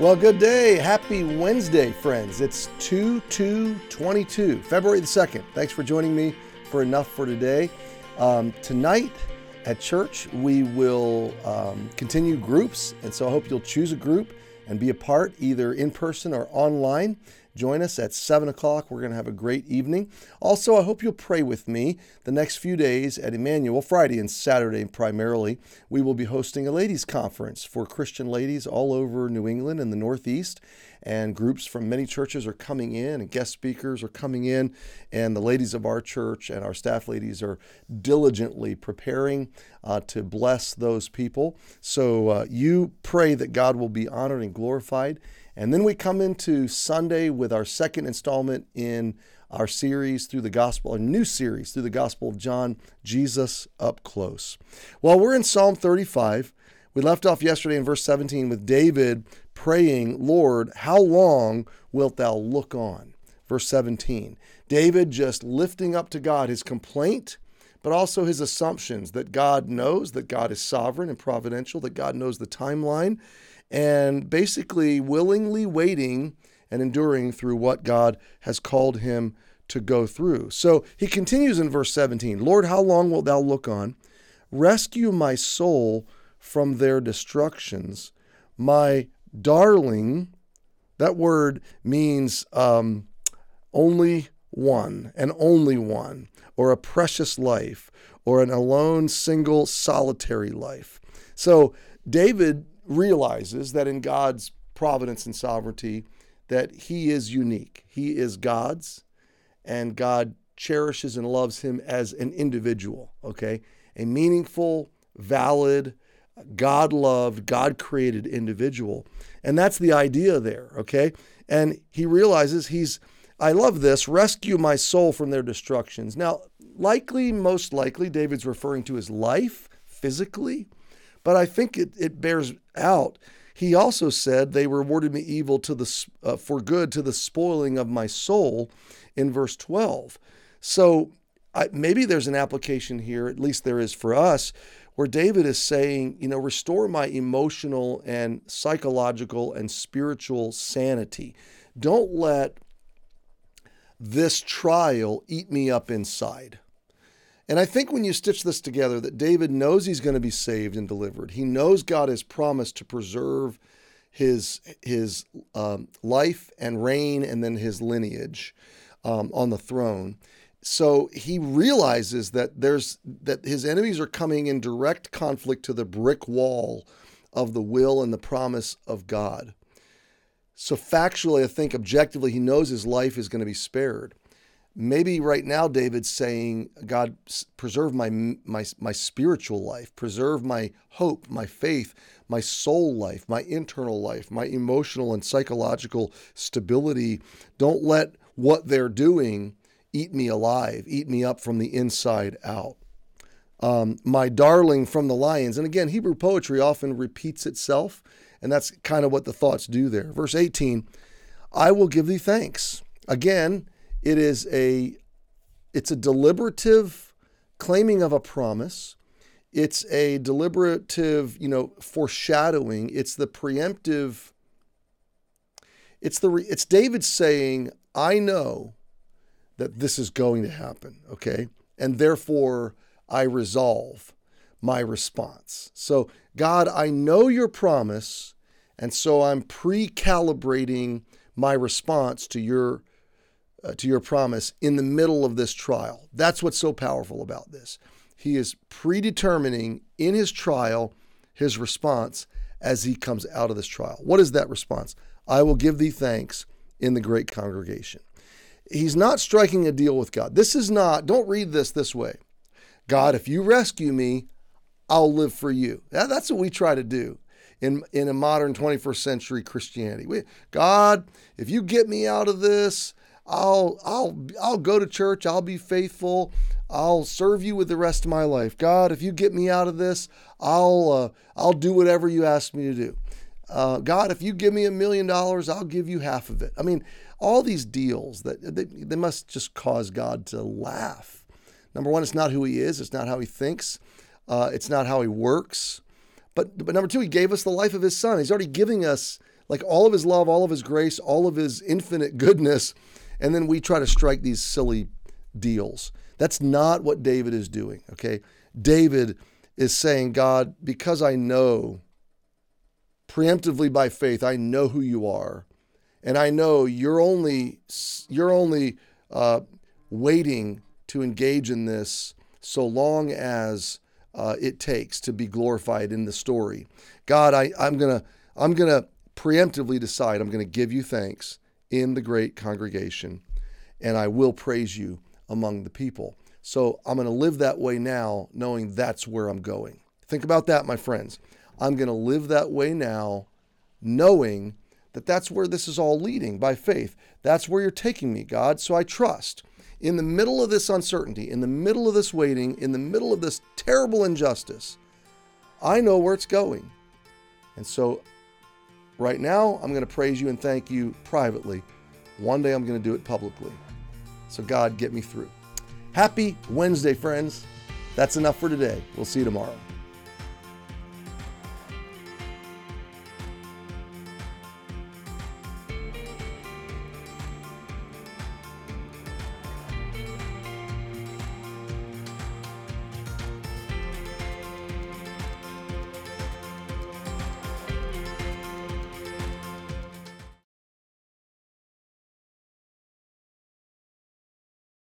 Well, good day. Happy Wednesday, friends. It's 2 2 22, February the 2nd. Thanks for joining me for Enough for Today. Um, tonight at church, we will um, continue groups, and so I hope you'll choose a group and be a part either in person or online. Join us at 7 o'clock. We're going to have a great evening. Also, I hope you'll pray with me the next few days at Emmanuel, Friday and Saturday primarily. We will be hosting a ladies' conference for Christian ladies all over New England and the Northeast. And groups from many churches are coming in, and guest speakers are coming in. And the ladies of our church and our staff ladies are diligently preparing uh, to bless those people. So uh, you pray that God will be honored and glorified and then we come into Sunday with our second installment in our series through the gospel, a new series through the gospel of John, Jesus up close. Well, we're in Psalm 35. We left off yesterday in verse 17 with David praying, Lord, how long wilt thou look on? Verse 17. David just lifting up to God his complaint, but also his assumptions that God knows, that God is sovereign and providential, that God knows the timeline, and basically willingly waiting and enduring through what God has called him to go through. So he continues in verse 17 Lord, how long wilt thou look on? Rescue my soul from their destructions. My darling, that word means um, only one, and only one, or a precious life, or an alone, single, solitary life. So David realizes that in God's providence and sovereignty, that he is unique. He is God's, and God cherishes and loves him as an individual, okay? A meaningful, valid, God loved, God created individual. And that's the idea there, okay? And he realizes he's, I love this, rescue my soul from their destructions. Now, likely, most likely, David's referring to his life physically, but I think it, it bears out. He also said, They rewarded me evil to the, uh, for good to the spoiling of my soul in verse 12. So I, maybe there's an application here, at least there is for us, where David is saying, you know, restore my emotional and psychological and spiritual sanity. Don't let this trial eat me up inside. And I think when you stitch this together, that David knows he's going to be saved and delivered. He knows God has promised to preserve his his um, life and reign, and then his lineage um, on the throne. So he realizes that there's that his enemies are coming in direct conflict to the brick wall of the will and the promise of God. So factually, I think objectively, he knows his life is going to be spared maybe right now David's saying, God, preserve my, my, my spiritual life, preserve my hope, my faith, my soul life, my internal life, my emotional and psychological stability. Don't let what they're doing eat me alive, eat me up from the inside out. Um, my darling from the lions. And again, Hebrew poetry often repeats itself, and that's kind of what the thoughts do there. Verse 18 I will give thee thanks. Again, it is a it's a deliberative claiming of a promise. It's a deliberative, you know, foreshadowing. It's the preemptive. It's the re, it's David saying, "I know that this is going to happen." Okay, and therefore I resolve my response. So, God, I know your promise, and so I'm pre-calibrating my response to your uh, to your promise in the middle of this trial. That's what's so powerful about this. He is predetermining in his trial his response as he comes out of this trial. What is that response? I will give thee thanks in the great congregation. He's not striking a deal with God. This is not, don't read this this way. God, if you rescue me, I'll live for you. That's what we try to do in, in a modern 21st century Christianity. We, God, if you get me out of this, I'll I'll I'll go to church, I'll be faithful, I'll serve you with the rest of my life. God, if you get me out of this, I'll uh, I'll do whatever you ask me to do. Uh, God, if you give me a million dollars, I'll give you half of it. I mean, all these deals that they, they must just cause God to laugh. Number one, it's not who He is. It's not how He thinks. Uh, it's not how He works. But but number two, He gave us the life of His Son. He's already giving us like all of his love, all of his grace, all of his infinite goodness, and then we try to strike these silly deals. That's not what David is doing, okay? David is saying, God, because I know preemptively by faith, I know who you are, and I know you're only you're only uh, waiting to engage in this so long as uh, it takes to be glorified in the story. God, I, I'm gonna I'm gonna preemptively decide I'm gonna give you thanks in the great congregation, and I will praise you among the people. So I'm going to live that way now, knowing that's where I'm going. Think about that, my friends. I'm going to live that way now, knowing that that's where this is all leading by faith. That's where you're taking me, God. So I trust. In the middle of this uncertainty, in the middle of this waiting, in the middle of this terrible injustice, I know where it's going. And so right now, I'm going to praise you and thank you privately. One day, I'm going to do it publicly. So, God, get me through. Happy Wednesday, friends. That's enough for today. We'll see you tomorrow.